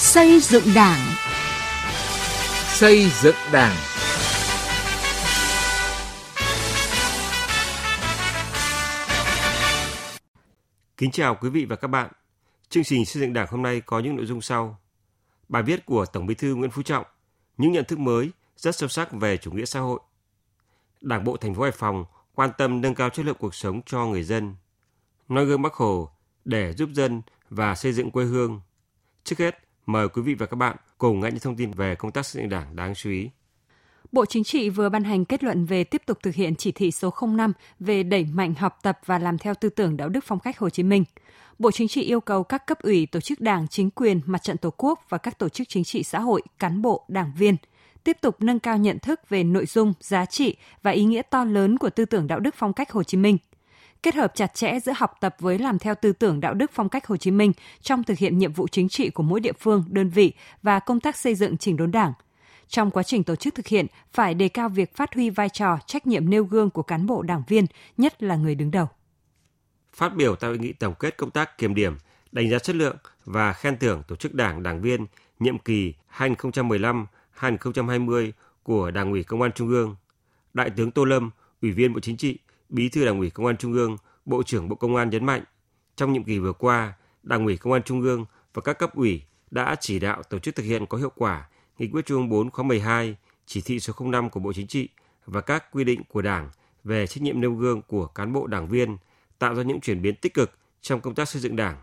Xây dựng Đảng. Xây dựng Đảng. Kính chào quý vị và các bạn. Chương trình xây dựng Đảng hôm nay có những nội dung sau. Bài viết của Tổng Bí thư Nguyễn Phú Trọng, những nhận thức mới rất sâu sắc về chủ nghĩa xã hội. Đảng bộ thành phố Hải Phòng quan tâm nâng cao chất lượng cuộc sống cho người dân. Noi gương Bắc Hồ để giúp dân và xây dựng quê hương. Trước hết, mời quý vị và các bạn cùng nghe những thông tin về công tác xây dựng Đảng đáng chú ý. Bộ Chính trị vừa ban hành kết luận về tiếp tục thực hiện chỉ thị số 05 về đẩy mạnh học tập và làm theo tư tưởng đạo đức phong cách Hồ Chí Minh. Bộ Chính trị yêu cầu các cấp ủy, tổ chức đảng, chính quyền, mặt trận Tổ quốc và các tổ chức chính trị xã hội, cán bộ, đảng viên tiếp tục nâng cao nhận thức về nội dung, giá trị và ý nghĩa to lớn của tư tưởng đạo đức phong cách Hồ Chí Minh kết hợp chặt chẽ giữa học tập với làm theo tư tưởng đạo đức phong cách Hồ Chí Minh trong thực hiện nhiệm vụ chính trị của mỗi địa phương, đơn vị và công tác xây dựng chỉnh đốn Đảng. Trong quá trình tổ chức thực hiện, phải đề cao việc phát huy vai trò, trách nhiệm nêu gương của cán bộ đảng viên, nhất là người đứng đầu. Phát biểu tại hội nghị tổng kết công tác kiểm điểm, đánh giá chất lượng và khen thưởng tổ chức đảng đảng viên nhiệm kỳ 2015-2020 của Đảng ủy Công an Trung ương, Đại tướng Tô Lâm, Ủy viên Bộ Chính trị, Bí thư Đảng ủy Công an Trung ương, Bộ trưởng Bộ Công an nhấn mạnh, trong nhiệm kỳ vừa qua, Đảng ủy Công an Trung ương và các cấp ủy đã chỉ đạo tổ chức thực hiện có hiệu quả Nghị quyết Trung ương 4 khóa 12, chỉ thị số 05 của Bộ Chính trị và các quy định của Đảng về trách nhiệm nêu gương của cán bộ đảng viên, tạo ra những chuyển biến tích cực trong công tác xây dựng Đảng.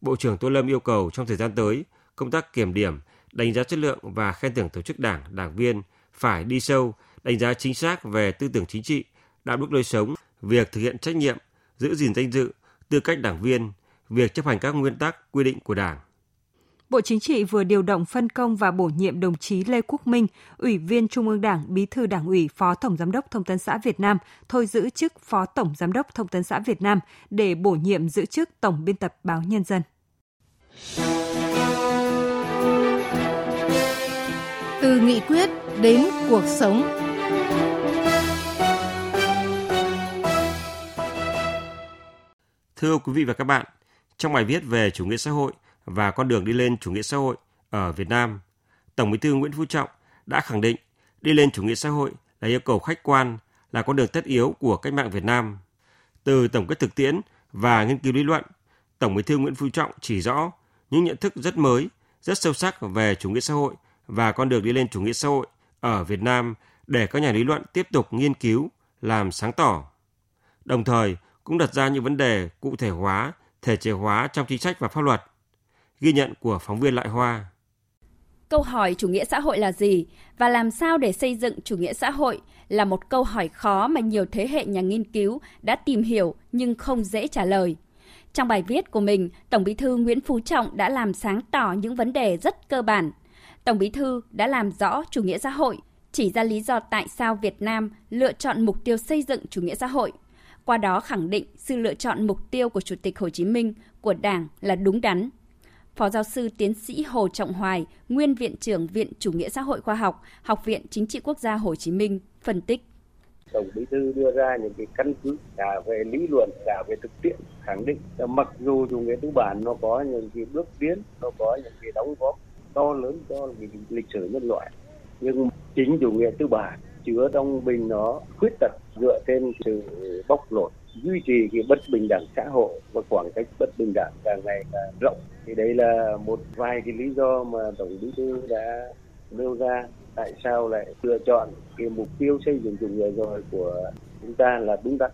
Bộ trưởng Tô Lâm yêu cầu trong thời gian tới, công tác kiểm điểm, đánh giá chất lượng và khen thưởng tổ chức Đảng, đảng viên phải đi sâu, đánh giá chính xác về tư tưởng chính trị, đạo đức lối sống, việc thực hiện trách nhiệm, giữ gìn danh dự, tư cách đảng viên, việc chấp hành các nguyên tắc, quy định của Đảng. Bộ Chính trị vừa điều động phân công và bổ nhiệm đồng chí Lê Quốc Minh, Ủy viên Trung ương Đảng, Bí thư Đảng ủy, Phó Tổng Giám đốc Thông tấn xã Việt Nam, thôi giữ chức Phó Tổng Giám đốc Thông tấn xã Việt Nam để bổ nhiệm giữ chức Tổng biên tập báo Nhân dân. Từ nghị quyết đến cuộc sống Thưa quý vị và các bạn, trong bài viết về chủ nghĩa xã hội và con đường đi lên chủ nghĩa xã hội ở Việt Nam, Tổng Bí thư Nguyễn Phú Trọng đã khẳng định đi lên chủ nghĩa xã hội là yêu cầu khách quan, là con đường tất yếu của cách mạng Việt Nam. Từ tổng kết thực tiễn và nghiên cứu lý luận, Tổng Bí thư Nguyễn Phú Trọng chỉ rõ những nhận thức rất mới, rất sâu sắc về chủ nghĩa xã hội và con đường đi lên chủ nghĩa xã hội ở Việt Nam để các nhà lý luận tiếp tục nghiên cứu, làm sáng tỏ. Đồng thời, cũng đặt ra những vấn đề cụ thể hóa, thể chế hóa trong chính sách và pháp luật. Ghi nhận của phóng viên Lại Hoa. Câu hỏi chủ nghĩa xã hội là gì và làm sao để xây dựng chủ nghĩa xã hội là một câu hỏi khó mà nhiều thế hệ nhà nghiên cứu đã tìm hiểu nhưng không dễ trả lời. Trong bài viết của mình, Tổng Bí thư Nguyễn Phú Trọng đã làm sáng tỏ những vấn đề rất cơ bản. Tổng Bí thư đã làm rõ chủ nghĩa xã hội, chỉ ra lý do tại sao Việt Nam lựa chọn mục tiêu xây dựng chủ nghĩa xã hội qua đó khẳng định sự lựa chọn mục tiêu của Chủ tịch Hồ Chí Minh của Đảng là đúng đắn. Phó giáo sư tiến sĩ Hồ Trọng Hoài, nguyên viện trưởng Viện Chủ nghĩa xã hội khoa học, Học viện Chính trị Quốc gia Hồ Chí Minh phân tích. Tổng Bí thư đưa ra những cái căn cứ cả về lý luận cả về thực tiễn khẳng định là mặc dù chủ nghĩa tư bản nó có những cái bước tiến, nó có những cái đóng góp to lớn cho lịch sử nhân loại nhưng chính chủ nghĩa tư bản chứa trong mình nó khuyết tật dựa trên sự bóc lột duy trì cái bất bình đẳng xã hội và khoảng cách bất bình đẳng càng ngày càng rộng thì đây là một vài cái lý do mà tổng bí thư đã nêu ra tại sao lại lựa chọn cái mục tiêu xây dựng chủ nghĩa rồi của chúng ta là đúng đắn.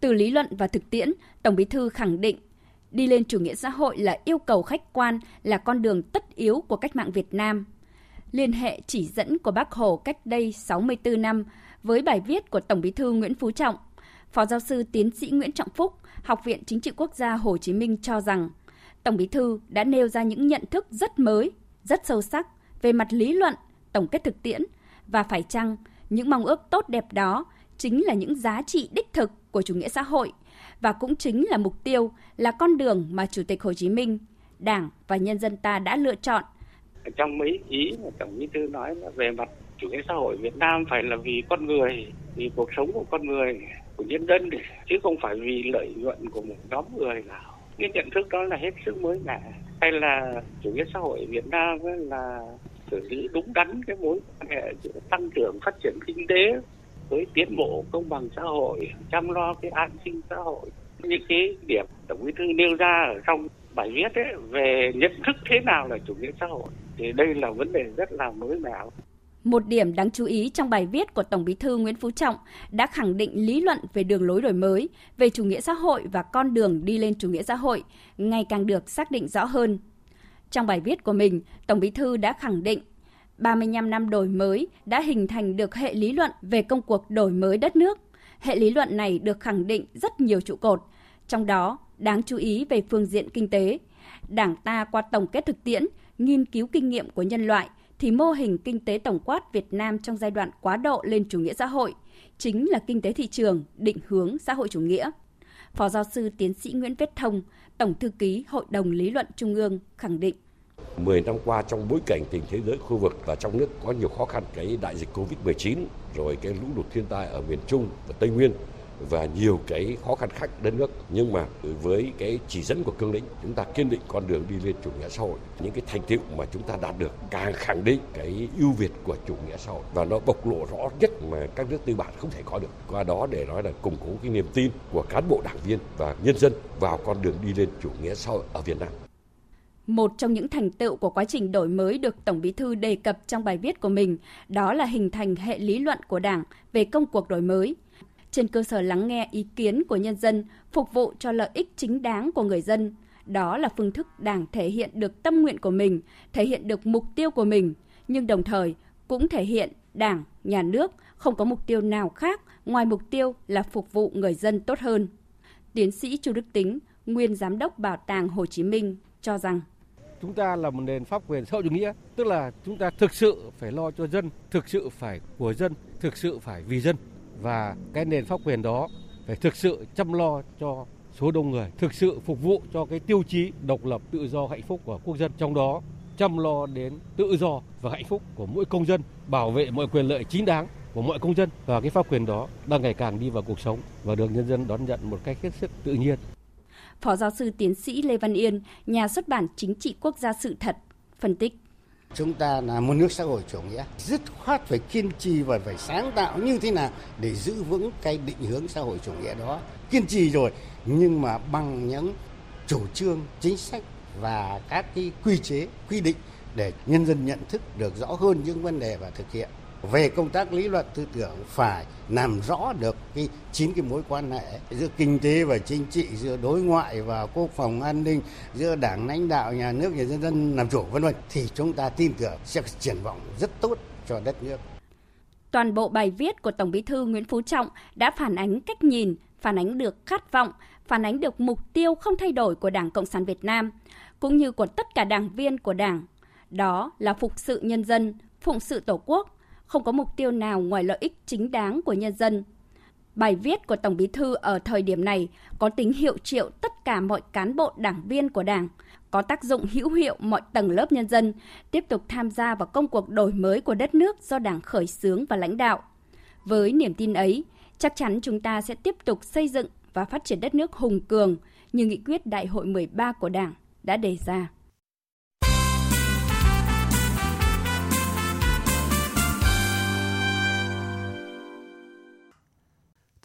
Từ lý luận và thực tiễn, Tổng Bí thư khẳng định đi lên chủ nghĩa xã hội là yêu cầu khách quan, là con đường tất yếu của cách mạng Việt Nam. Liên hệ chỉ dẫn của Bác Hồ cách đây 64 năm với bài viết của Tổng Bí thư Nguyễn Phú Trọng, Phó giáo sư tiến sĩ Nguyễn Trọng Phúc, Học viện Chính trị Quốc gia Hồ Chí Minh cho rằng Tổng Bí thư đã nêu ra những nhận thức rất mới, rất sâu sắc về mặt lý luận, tổng kết thực tiễn và phải chăng những mong ước tốt đẹp đó chính là những giá trị đích thực của chủ nghĩa xã hội và cũng chính là mục tiêu, là con đường mà Chủ tịch Hồ Chí Minh, Đảng và nhân dân ta đã lựa chọn. Trong mấy ý mà Tổng Bí thư nói là về mặt chủ nghĩa xã hội Việt Nam phải là vì con người, vì cuộc sống của con người, của nhân dân chứ không phải vì lợi nhuận của một nhóm người nào. cái nhận thức đó là hết sức mới mẻ. Hay là chủ nghĩa xã hội Việt Nam là xử lý đúng đắn cái mối quan hệ giữa tăng trưởng phát triển kinh tế với tiến bộ công bằng xã hội chăm lo cái an sinh xã hội. Những cái điểm tổng bí thư nêu ra ở trong bài viết ấy về nhận thức thế nào là chủ nghĩa xã hội thì đây là vấn đề rất là mới mẻ một điểm đáng chú ý trong bài viết của Tổng Bí thư Nguyễn Phú Trọng đã khẳng định lý luận về đường lối đổi mới, về chủ nghĩa xã hội và con đường đi lên chủ nghĩa xã hội ngày càng được xác định rõ hơn. Trong bài viết của mình, Tổng Bí thư đã khẳng định 35 năm đổi mới đã hình thành được hệ lý luận về công cuộc đổi mới đất nước. Hệ lý luận này được khẳng định rất nhiều trụ cột, trong đó đáng chú ý về phương diện kinh tế. Đảng ta qua tổng kết thực tiễn, nghiên cứu kinh nghiệm của nhân loại thì mô hình kinh tế tổng quát Việt Nam trong giai đoạn quá độ lên chủ nghĩa xã hội chính là kinh tế thị trường định hướng xã hội chủ nghĩa. Phó giáo sư tiến sĩ Nguyễn Viết Thông, Tổng thư ký Hội đồng Lý luận Trung ương khẳng định 10 năm qua trong bối cảnh tình thế giới khu vực và trong nước có nhiều khó khăn cái đại dịch Covid-19 rồi cái lũ lụt thiên tai ở miền Trung và Tây Nguyên và nhiều cái khó khăn khác đất nước. Nhưng mà với cái chỉ dẫn của cương lĩnh chúng ta kiên định con đường đi lên chủ nghĩa xã hội. Những cái thành tựu mà chúng ta đạt được càng khẳng định cái ưu việt của chủ nghĩa xã hội. Và nó bộc lộ rõ nhất mà các nước tư bản không thể có được. Qua đó để nói là củng cố cái niềm tin của cán bộ đảng viên và nhân dân vào con đường đi lên chủ nghĩa xã hội ở Việt Nam. Một trong những thành tựu của quá trình đổi mới được Tổng Bí thư đề cập trong bài viết của mình, đó là hình thành hệ lý luận của Đảng về công cuộc đổi mới. Trên cơ sở lắng nghe ý kiến của nhân dân, phục vụ cho lợi ích chính đáng của người dân, đó là phương thức Đảng thể hiện được tâm nguyện của mình, thể hiện được mục tiêu của mình, nhưng đồng thời cũng thể hiện Đảng, Nhà nước không có mục tiêu nào khác ngoài mục tiêu là phục vụ người dân tốt hơn. Tiến sĩ Chu Đức Tính, nguyên giám đốc Bảo tàng Hồ Chí Minh cho rằng chúng ta là một nền pháp quyền xã hội chủ nghĩa, tức là chúng ta thực sự phải lo cho dân, thực sự phải của dân, thực sự phải vì dân và cái nền pháp quyền đó phải thực sự chăm lo cho số đông người, thực sự phục vụ cho cái tiêu chí độc lập, tự do, hạnh phúc của quốc dân, trong đó chăm lo đến tự do và hạnh phúc của mỗi công dân, bảo vệ mọi quyền lợi chính đáng của mọi công dân và cái pháp quyền đó đang ngày càng đi vào cuộc sống và được nhân dân đón nhận một cách hết sức tự nhiên. Phó giáo sư tiến sĩ Lê Văn Yên, nhà xuất bản Chính trị quốc gia sự thật, phân tích. Chúng ta là một nước xã hội chủ nghĩa, dứt khoát phải kiên trì và phải sáng tạo như thế nào để giữ vững cái định hướng xã hội chủ nghĩa đó. Kiên trì rồi, nhưng mà bằng những chủ trương, chính sách và các cái quy chế, quy định để nhân dân nhận thức được rõ hơn những vấn đề và thực hiện về công tác lý luận tư tưởng phải làm rõ được cái chín cái mối quan hệ giữa kinh tế và chính trị giữa đối ngoại và quốc phòng an ninh giữa đảng lãnh đạo nhà nước và nhân dân làm chủ vân vân. Thì chúng ta tin tưởng sẽ triển vọng rất tốt cho đất nước. Toàn bộ bài viết của Tổng Bí thư Nguyễn Phú Trọng đã phản ánh cách nhìn, phản ánh được khát vọng, phản ánh được mục tiêu không thay đổi của Đảng Cộng sản Việt Nam, cũng như của tất cả đảng viên của Đảng. Đó là phục sự nhân dân, phụng sự Tổ quốc, không có mục tiêu nào ngoài lợi ích chính đáng của nhân dân. Bài viết của Tổng Bí thư ở thời điểm này có tính hiệu triệu tất cả mọi cán bộ đảng viên của Đảng, có tác dụng hữu hiệu mọi tầng lớp nhân dân, tiếp tục tham gia vào công cuộc đổi mới của đất nước do Đảng khởi xướng và lãnh đạo. Với niềm tin ấy, chắc chắn chúng ta sẽ tiếp tục xây dựng và phát triển đất nước hùng cường như nghị quyết Đại hội 13 của Đảng đã đề ra.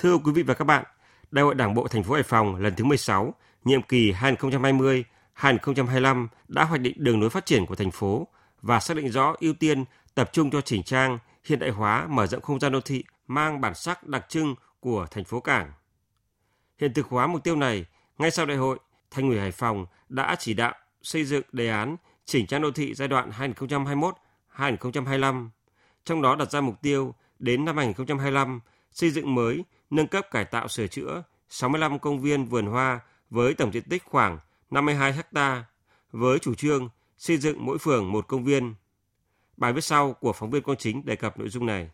Thưa quý vị và các bạn, Đại hội Đảng bộ thành phố Hải Phòng lần thứ 16, nhiệm kỳ 2020-2025 đã hoạch định đường lối phát triển của thành phố và xác định rõ ưu tiên tập trung cho chỉnh trang, hiện đại hóa, mở rộng không gian đô thị mang bản sắc đặc trưng của thành phố cảng. Hiện thực hóa mục tiêu này, ngay sau đại hội, Thành ủy Hải Phòng đã chỉ đạo xây dựng đề án chỉnh trang đô thị giai đoạn 2021-2025, trong đó đặt ra mục tiêu đến năm 2025 xây dựng mới nâng cấp cải tạo sửa chữa 65 công viên vườn hoa với tổng diện tích khoảng 52 ha với chủ trương xây dựng mỗi phường một công viên. Bài viết sau của phóng viên Quang Chính đề cập nội dung này.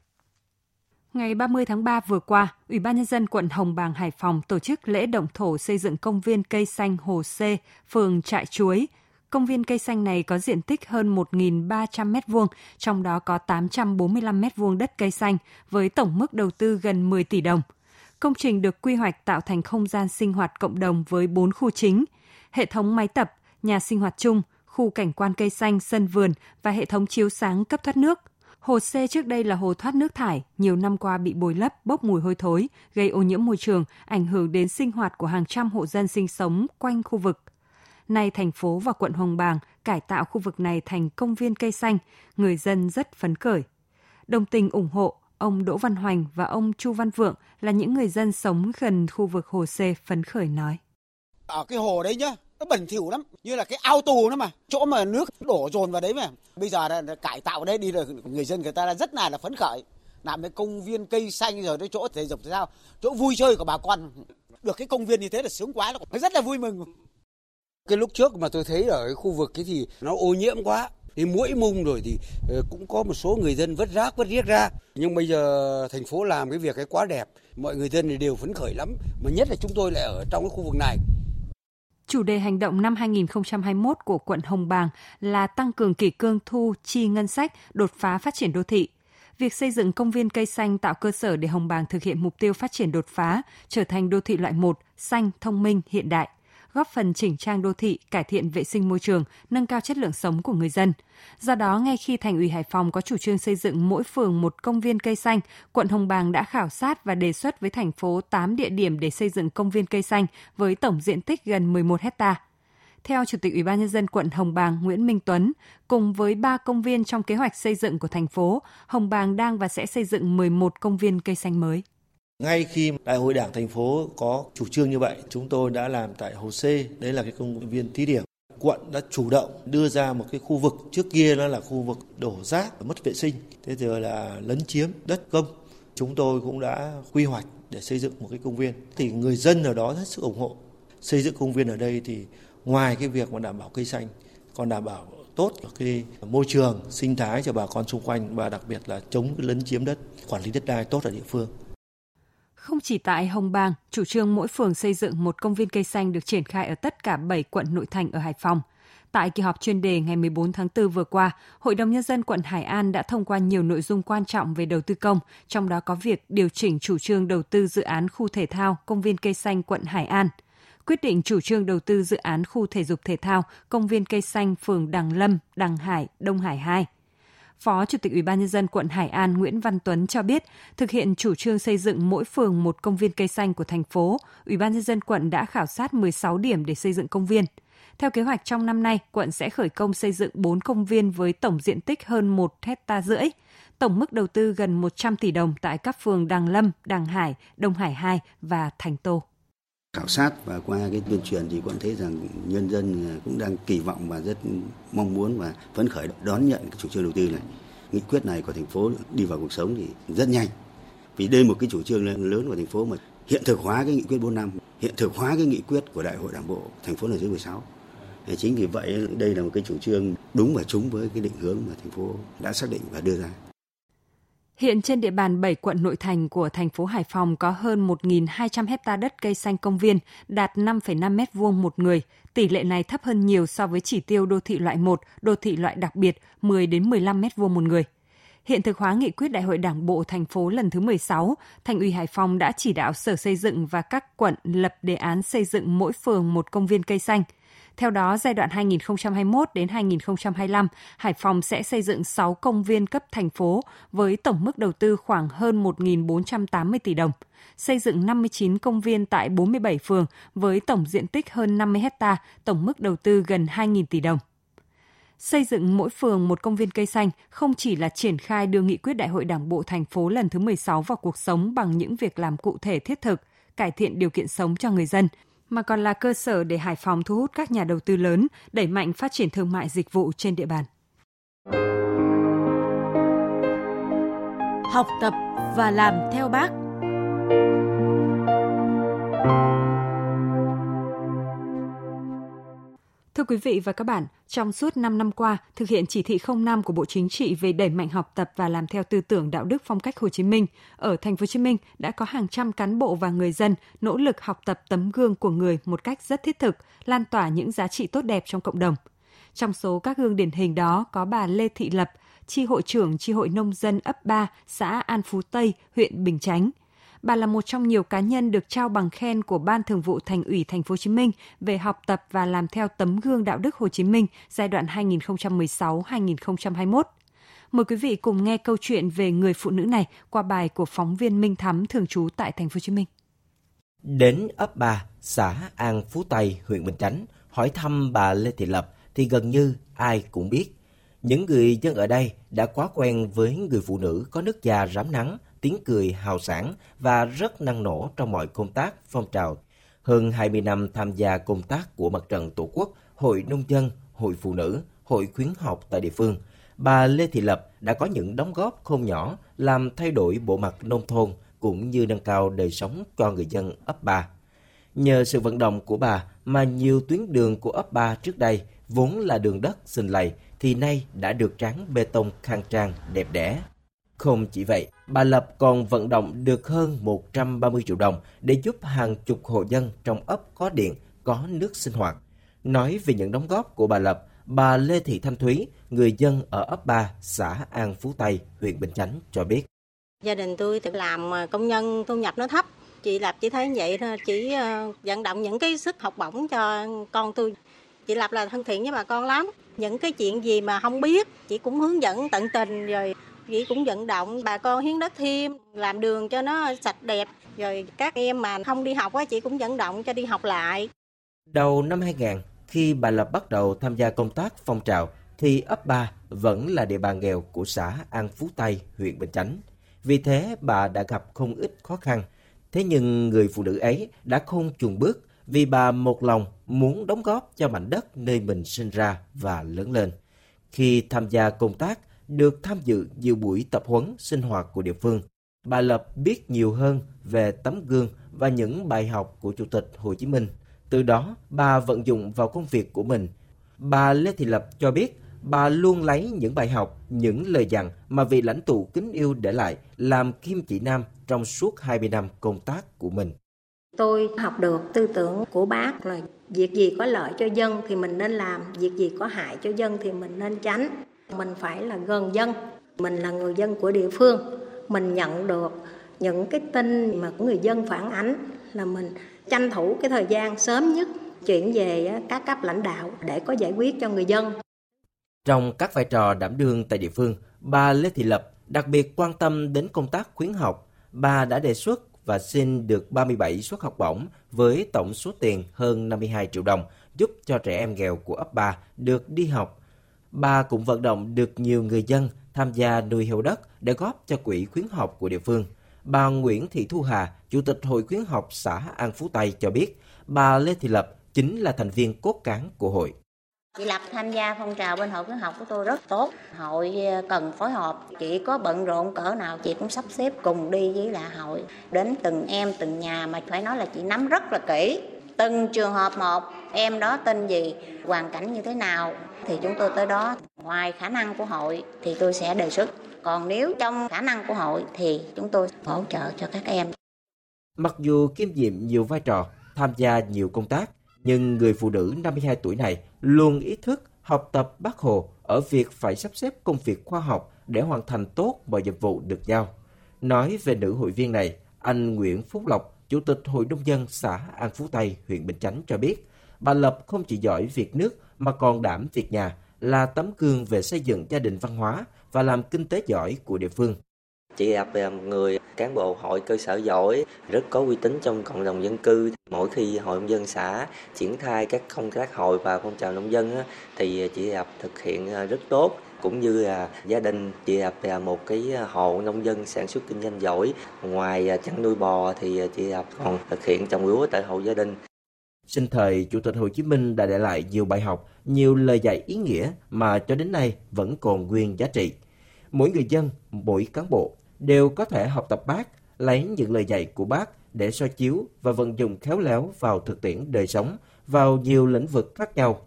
Ngày 30 tháng 3 vừa qua, Ủy ban Nhân dân quận Hồng Bàng, Hải Phòng tổ chức lễ động thổ xây dựng công viên cây xanh Hồ C, phường Trại Chuối. Công viên cây xanh này có diện tích hơn 1.300 m2, trong đó có 845 m2 đất cây xanh, với tổng mức đầu tư gần 10 tỷ đồng – Công trình được quy hoạch tạo thành không gian sinh hoạt cộng đồng với 4 khu chính. hệ thống máy tập, nhà sinh hoạt chung, khu cảnh quan cây xanh, sân vườn và hệ thống chiếu sáng cấp thoát nước. Hồ C trước đây là hồ thoát nước thải, nhiều năm qua bị bồi lấp, bốc mùi hôi thối, gây ô nhiễm môi trường, ảnh hưởng đến sinh hoạt của hàng trăm hộ dân sinh sống quanh khu vực. Nay thành phố và quận Hồng Bàng cải tạo khu vực này thành công viên cây xanh, người dân rất phấn khởi. Đồng tình ủng hộ, ông Đỗ Văn Hoành và ông Chu Văn Vượng là những người dân sống gần khu vực hồ C phấn khởi nói. Ở cái hồ đấy nhá, nó bẩn thỉu lắm, như là cái ao tù đó mà, chỗ mà nước đổ dồn vào đấy mà. Bây giờ là, là cải tạo đấy đi rồi người dân người ta là rất là là phấn khởi. Làm cái công viên cây xanh rồi cái chỗ thể dục thể thao, chỗ vui chơi của bà con. Được cái công viên như thế là sướng quá, nó rất là vui mừng. Cái lúc trước mà tôi thấy ở cái khu vực cái thì nó ô nhiễm quá, thì mũi mung rồi thì ờ, cũng có một số người dân vứt rác vứt riết ra. Nhưng bây giờ thành phố làm cái việc cái quá đẹp mọi người dân thì đều phấn khởi lắm mà nhất là chúng tôi lại ở trong cái khu vực này. Chủ đề hành động năm 2021 của quận Hồng Bàng là tăng cường kỷ cương thu chi ngân sách, đột phá phát triển đô thị. Việc xây dựng công viên cây xanh tạo cơ sở để Hồng Bàng thực hiện mục tiêu phát triển đột phá, trở thành đô thị loại 1, xanh, thông minh, hiện đại góp phần chỉnh trang đô thị, cải thiện vệ sinh môi trường, nâng cao chất lượng sống của người dân. Do đó, ngay khi Thành ủy Hải Phòng có chủ trương xây dựng mỗi phường một công viên cây xanh, quận Hồng Bàng đã khảo sát và đề xuất với thành phố 8 địa điểm để xây dựng công viên cây xanh với tổng diện tích gần 11 hecta. Theo Chủ tịch Ủy ban nhân dân quận Hồng Bàng Nguyễn Minh Tuấn, cùng với 3 công viên trong kế hoạch xây dựng của thành phố, Hồng Bàng đang và sẽ xây dựng 11 công viên cây xanh mới. Ngay khi Đại hội Đảng thành phố có chủ trương như vậy, chúng tôi đã làm tại Hồ C, đấy là cái công viên thí điểm. Quận đã chủ động đưa ra một cái khu vực trước kia nó là khu vực đổ rác mất vệ sinh, thế giờ là lấn chiếm đất công. Chúng tôi cũng đã quy hoạch để xây dựng một cái công viên. Thì người dân ở đó rất sức ủng hộ. Xây dựng công viên ở đây thì ngoài cái việc mà đảm bảo cây xanh, còn đảm bảo tốt cái môi trường sinh thái cho bà con xung quanh và đặc biệt là chống lấn chiếm đất, quản lý đất đai tốt ở địa phương. Không chỉ tại Hồng Bàng, chủ trương mỗi phường xây dựng một công viên cây xanh được triển khai ở tất cả 7 quận nội thành ở Hải Phòng. Tại kỳ họp chuyên đề ngày 14 tháng 4 vừa qua, Hội đồng Nhân dân quận Hải An đã thông qua nhiều nội dung quan trọng về đầu tư công, trong đó có việc điều chỉnh chủ trương đầu tư dự án khu thể thao công viên cây xanh quận Hải An, quyết định chủ trương đầu tư dự án khu thể dục thể thao công viên cây xanh phường Đằng Lâm, Đằng Hải, Đông Hải 2 Phó Chủ tịch Ủy ban nhân dân quận Hải An Nguyễn Văn Tuấn cho biết, thực hiện chủ trương xây dựng mỗi phường một công viên cây xanh của thành phố, Ủy ban nhân dân quận đã khảo sát 16 điểm để xây dựng công viên. Theo kế hoạch trong năm nay, quận sẽ khởi công xây dựng 4 công viên với tổng diện tích hơn 1 hecta rưỡi. Tổng mức đầu tư gần 100 tỷ đồng tại các phường Đằng Lâm, Đằng Hải, Đông Hải 2 và Thành Tô khảo sát và qua cái tuyên truyền thì cũng thấy rằng nhân dân à, cũng đang kỳ vọng và rất mong muốn và phấn khởi đón nhận cái chủ trương đầu tư này. Nghị quyết này của thành phố đi vào cuộc sống thì rất nhanh. Vì đây một cái chủ trương lớn của thành phố mà hiện thực hóa cái nghị quyết 4 năm, hiện thực hóa cái nghị quyết của Đại hội Đảng bộ thành phố lần thứ 16. Chính vì vậy đây là một cái chủ trương đúng và trúng với cái định hướng mà thành phố đã xác định và đưa ra. Hiện trên địa bàn 7 quận nội thành của thành phố Hải Phòng có hơn 1.200 hecta đất cây xanh công viên, đạt 5,5 m2 một người. Tỷ lệ này thấp hơn nhiều so với chỉ tiêu đô thị loại 1, đô thị loại đặc biệt 10 đến 15 m2 một người. Hiện thực hóa nghị quyết Đại hội Đảng bộ thành phố lần thứ 16, Thành ủy Hải Phòng đã chỉ đạo Sở Xây dựng và các quận lập đề án xây dựng mỗi phường một công viên cây xanh – theo đó, giai đoạn 2021 đến 2025, Hải Phòng sẽ xây dựng 6 công viên cấp thành phố với tổng mức đầu tư khoảng hơn 1.480 tỷ đồng, xây dựng 59 công viên tại 47 phường với tổng diện tích hơn 50 hecta, tổng mức đầu tư gần 2.000 tỷ đồng. Xây dựng mỗi phường một công viên cây xanh không chỉ là triển khai đưa nghị quyết Đại hội Đảng bộ thành phố lần thứ 16 vào cuộc sống bằng những việc làm cụ thể thiết thực, cải thiện điều kiện sống cho người dân, mà còn là cơ sở để Hải Phòng thu hút các nhà đầu tư lớn, đẩy mạnh phát triển thương mại dịch vụ trên địa bàn. Học tập và làm theo bác. Quý vị và các bạn, trong suốt 5 năm qua, thực hiện chỉ thị 05 của Bộ Chính trị về đẩy mạnh học tập và làm theo tư tưởng đạo đức phong cách Hồ Chí Minh, ở thành phố Hồ Chí Minh đã có hàng trăm cán bộ và người dân nỗ lực học tập tấm gương của người một cách rất thiết thực, lan tỏa những giá trị tốt đẹp trong cộng đồng. Trong số các gương điển hình đó có bà Lê Thị Lập, chi hội trưởng chi hội nông dân ấp 3, xã An Phú Tây, huyện Bình Chánh – Bà là một trong nhiều cá nhân được trao bằng khen của Ban Thường vụ Thành ủy Thành phố Hồ Chí Minh về học tập và làm theo tấm gương đạo đức Hồ Chí Minh giai đoạn 2016-2021. Mời quý vị cùng nghe câu chuyện về người phụ nữ này qua bài của phóng viên Minh Thắm thường trú tại Thành phố Hồ Chí Minh. Đến ấp 3, xã An Phú Tây, huyện Bình Chánh, hỏi thăm bà Lê Thị Lập thì gần như ai cũng biết. Những người dân ở đây đã quá quen với người phụ nữ có nước da rám nắng, tiếng cười hào sảng và rất năng nổ trong mọi công tác phong trào. Hơn 20 năm tham gia công tác của Mặt trận Tổ quốc, Hội Nông dân, Hội Phụ nữ, Hội khuyến học tại địa phương, bà Lê Thị Lập đã có những đóng góp không nhỏ làm thay đổi bộ mặt nông thôn cũng như nâng cao đời sống cho người dân ấp 3. Nhờ sự vận động của bà mà nhiều tuyến đường của ấp 3 trước đây vốn là đường đất xình lầy thì nay đã được tráng bê tông khang trang đẹp đẽ. Không chỉ vậy, bà Lập còn vận động được hơn 130 triệu đồng để giúp hàng chục hộ dân trong ấp có điện, có nước sinh hoạt. Nói về những đóng góp của bà Lập, bà Lê Thị Thanh Thúy, người dân ở ấp 3, xã An Phú Tây, huyện Bình Chánh cho biết. Gia đình tôi thì làm à, công nhân thu nhập nó thấp. Chị Lập chỉ thấy vậy thôi, chỉ à, vận động những cái sức học bổng cho con tôi. Chị Lập là thân thiện với bà con lắm. Những cái chuyện gì mà không biết, chị cũng hướng dẫn tận tình rồi chị cũng vận động bà con hiến đất thêm, làm đường cho nó sạch đẹp. Rồi các em mà không đi học á, chị cũng vận động cho đi học lại. Đầu năm 2000, khi bà Lập bắt đầu tham gia công tác phong trào, thì ấp 3 vẫn là địa bàn nghèo của xã An Phú Tây, huyện Bình Chánh. Vì thế bà đã gặp không ít khó khăn. Thế nhưng người phụ nữ ấy đã không chùn bước vì bà một lòng muốn đóng góp cho mảnh đất nơi mình sinh ra và lớn lên. Khi tham gia công tác, được tham dự nhiều buổi tập huấn sinh hoạt của địa phương, bà Lập biết nhiều hơn về tấm gương và những bài học của Chủ tịch Hồ Chí Minh. Từ đó, bà vận dụng vào công việc của mình. Bà Lê Thị Lập cho biết bà luôn lấy những bài học, những lời dặn mà vị lãnh tụ kính yêu để lại làm kim chỉ nam trong suốt 20 năm công tác của mình. Tôi học được tư tưởng của bác là việc gì có lợi cho dân thì mình nên làm, việc gì có hại cho dân thì mình nên tránh. Mình phải là gần dân, mình là người dân của địa phương, mình nhận được những cái tin mà của người dân phản ánh là mình tranh thủ cái thời gian sớm nhất chuyển về các cấp lãnh đạo để có giải quyết cho người dân. Trong các vai trò đảm đương tại địa phương, bà Lê Thị Lập đặc biệt quan tâm đến công tác khuyến học. Bà đã đề xuất và xin được 37 suất học bổng với tổng số tiền hơn 52 triệu đồng giúp cho trẻ em nghèo của ấp bà được đi học. Bà cũng vận động được nhiều người dân tham gia nuôi heo đất để góp cho quỹ khuyến học của địa phương. Bà Nguyễn Thị Thu Hà, Chủ tịch Hội khuyến học xã An Phú Tây cho biết, bà Lê Thị Lập chính là thành viên cốt cán của hội. Chị Lập tham gia phong trào bên hội khuyến học của tôi rất tốt. Hội ờ, cần phối hợp, chị có bận rộn cỡ nào chị cũng sắp xếp cùng đi với là hội. Đến từng em, từng nhà mà phải nói là chị nắm rất là kỹ. Từng trường hợp một, em đó tên gì, hoàn cảnh như thế nào thì chúng tôi tới đó. Ngoài khả năng của hội thì tôi sẽ đề xuất. Còn nếu trong khả năng của hội thì chúng tôi hỗ trợ cho các em. Mặc dù kiêm nhiệm nhiều vai trò, tham gia nhiều công tác, nhưng người phụ nữ 52 tuổi này luôn ý thức học tập bác Hồ ở việc phải sắp xếp công việc khoa học để hoàn thành tốt mọi nhiệm vụ được giao. Nói về nữ hội viên này, anh Nguyễn Phúc Lộc, Chủ tịch Hội Nông dân xã An Phú Tây, huyện Bình Chánh cho biết, bà Lập không chỉ giỏi việc nước mà còn đảm việc nhà, là tấm gương về xây dựng gia đình văn hóa và làm kinh tế giỏi của địa phương. Chị Lập là một người cán bộ hội cơ sở giỏi, rất có uy tín trong cộng đồng dân cư. Mỗi khi hội nông dân xã triển khai các công tác hội và phong trào nông dân thì chị Lập thực hiện à, rất tốt cũng như là gia đình chị Lập là một cái hộ nông dân sản xuất kinh doanh giỏi. Ngoài à, chăn nuôi bò thì à, chị Lập còn thực hiện trồng lúa tại hộ gia đình. Sinh thời, Chủ tịch Hồ Chí Minh đã để lại nhiều bài học, nhiều lời dạy ý nghĩa mà cho đến nay vẫn còn nguyên giá trị. Mỗi người dân, mỗi cán bộ đều có thể học tập bác, lấy những lời dạy của bác để soi chiếu và vận dụng khéo léo vào thực tiễn đời sống, vào nhiều lĩnh vực khác nhau.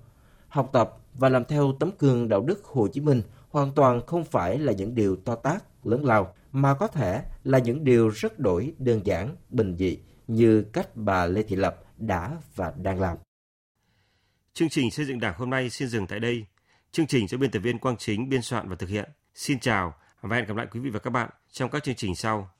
Học tập và làm theo tấm gương đạo đức Hồ Chí Minh hoàn toàn không phải là những điều to tát, lớn lao, mà có thể là những điều rất đổi đơn giản, bình dị như cách bà Lê Thị Lập đã và đang làm. Chương trình xây dựng Đảng hôm nay xin dừng tại đây. Chương trình do biên tập viên Quang Chính biên soạn và thực hiện. Xin chào và hẹn gặp lại quý vị và các bạn trong các chương trình sau.